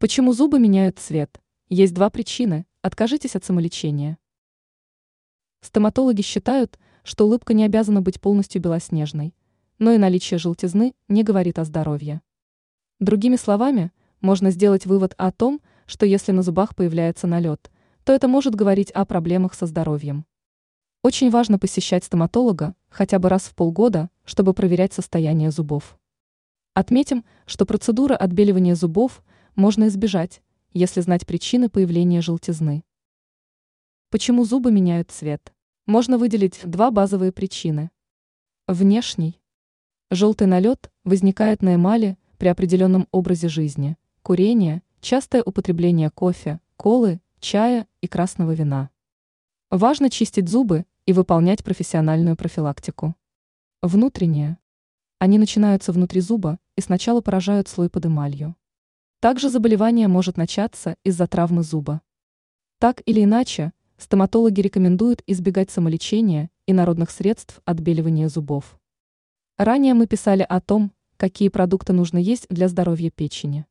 Почему зубы меняют цвет? Есть два причины. Откажитесь от самолечения. Стоматологи считают, что улыбка не обязана быть полностью белоснежной, но и наличие желтизны не говорит о здоровье. Другими словами, можно сделать вывод о том, что если на зубах появляется налет, то это может говорить о проблемах со здоровьем. Очень важно посещать стоматолога хотя бы раз в полгода, чтобы проверять состояние зубов. Отметим, что процедуры отбеливания зубов можно избежать, если знать причины появления желтизны. Почему зубы меняют цвет? Можно выделить два базовые причины. Внешний. Желтый налет возникает на эмали при определенном образе жизни, курение, частое употребление кофе, колы, чая и красного вина. Важно чистить зубы и выполнять профессиональную профилактику. Внутреннее. Они начинаются внутри зуба и сначала поражают слой под эмалью. Также заболевание может начаться из-за травмы зуба. Так или иначе, стоматологи рекомендуют избегать самолечения и народных средств отбеливания зубов. Ранее мы писали о том, какие продукты нужно есть для здоровья печени.